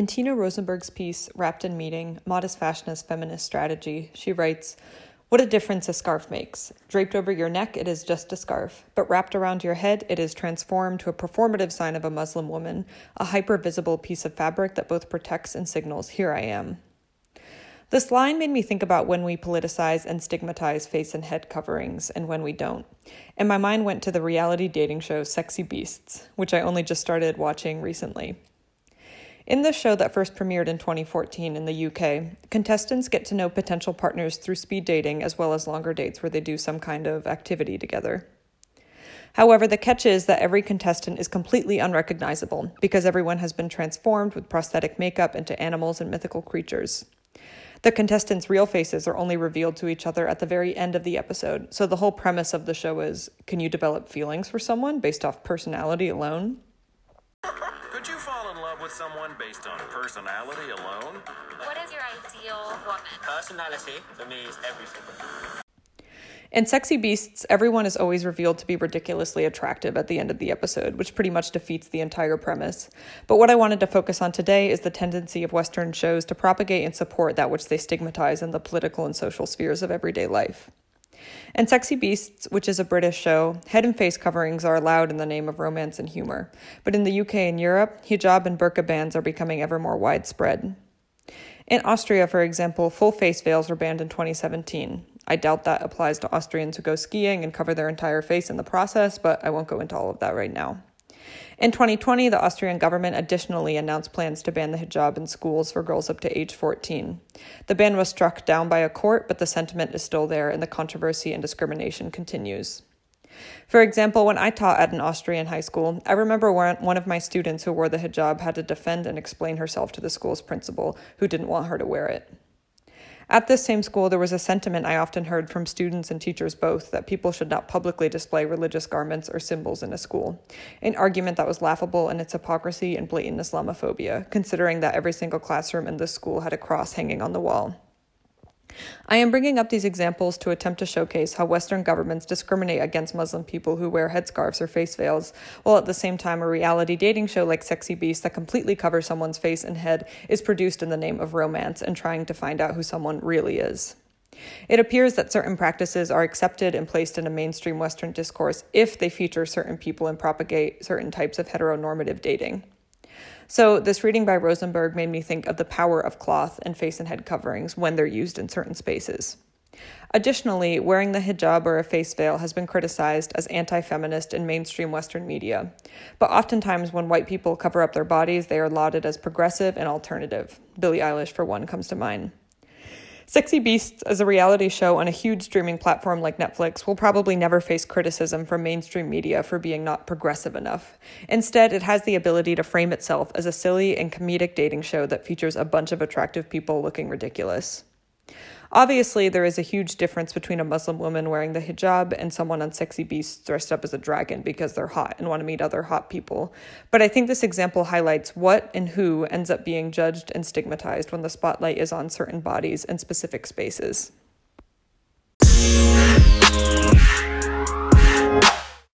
In Tina Rosenberg's piece, Wrapped in Meaning Modest Fashion as Feminist Strategy, she writes, What a difference a scarf makes. Draped over your neck, it is just a scarf, but wrapped around your head, it is transformed to a performative sign of a Muslim woman, a hyper visible piece of fabric that both protects and signals, Here I am. This line made me think about when we politicize and stigmatize face and head coverings and when we don't. And my mind went to the reality dating show Sexy Beasts, which I only just started watching recently. In this show that first premiered in 2014 in the UK, contestants get to know potential partners through speed dating as well as longer dates where they do some kind of activity together. However, the catch is that every contestant is completely unrecognizable because everyone has been transformed with prosthetic makeup into animals and mythical creatures. The contestants' real faces are only revealed to each other at the very end of the episode, so the whole premise of the show is can you develop feelings for someone based off personality alone? Could you fall in love with someone based on personality alone? What is your ideal woman? Personality for me is everything. In Sexy Beasts, everyone is always revealed to be ridiculously attractive at the end of the episode, which pretty much defeats the entire premise. But what I wanted to focus on today is the tendency of Western shows to propagate and support that which they stigmatize in the political and social spheres of everyday life. In Sexy Beasts, which is a British show, head and face coverings are allowed in the name of romance and humor. But in the UK and Europe, hijab and burqa bans are becoming ever more widespread. In Austria, for example, full face veils were banned in 2017. I doubt that applies to Austrians who go skiing and cover their entire face in the process, but I won't go into all of that right now. In 2020, the Austrian government additionally announced plans to ban the hijab in schools for girls up to age 14. The ban was struck down by a court, but the sentiment is still there and the controversy and discrimination continues. For example, when I taught at an Austrian high school, I remember one of my students who wore the hijab had to defend and explain herself to the school's principal, who didn't want her to wear it. At this same school, there was a sentiment I often heard from students and teachers both that people should not publicly display religious garments or symbols in a school, an argument that was laughable in its hypocrisy and blatant Islamophobia, considering that every single classroom in this school had a cross hanging on the wall. I am bringing up these examples to attempt to showcase how Western governments discriminate against Muslim people who wear headscarves or face veils, while at the same time, a reality dating show like Sexy Beast that completely covers someone's face and head is produced in the name of romance and trying to find out who someone really is. It appears that certain practices are accepted and placed in a mainstream Western discourse if they feature certain people and propagate certain types of heteronormative dating. So, this reading by Rosenberg made me think of the power of cloth and face and head coverings when they're used in certain spaces. Additionally, wearing the hijab or a face veil has been criticized as anti feminist in mainstream Western media. But oftentimes, when white people cover up their bodies, they are lauded as progressive and alternative. Billie Eilish, for one, comes to mind. Sexy Beasts, as a reality show on a huge streaming platform like Netflix, will probably never face criticism from mainstream media for being not progressive enough. Instead, it has the ability to frame itself as a silly and comedic dating show that features a bunch of attractive people looking ridiculous. Obviously, there is a huge difference between a Muslim woman wearing the hijab and someone on Sexy Beasts dressed up as a dragon because they're hot and want to meet other hot people. But I think this example highlights what and who ends up being judged and stigmatized when the spotlight is on certain bodies and specific spaces.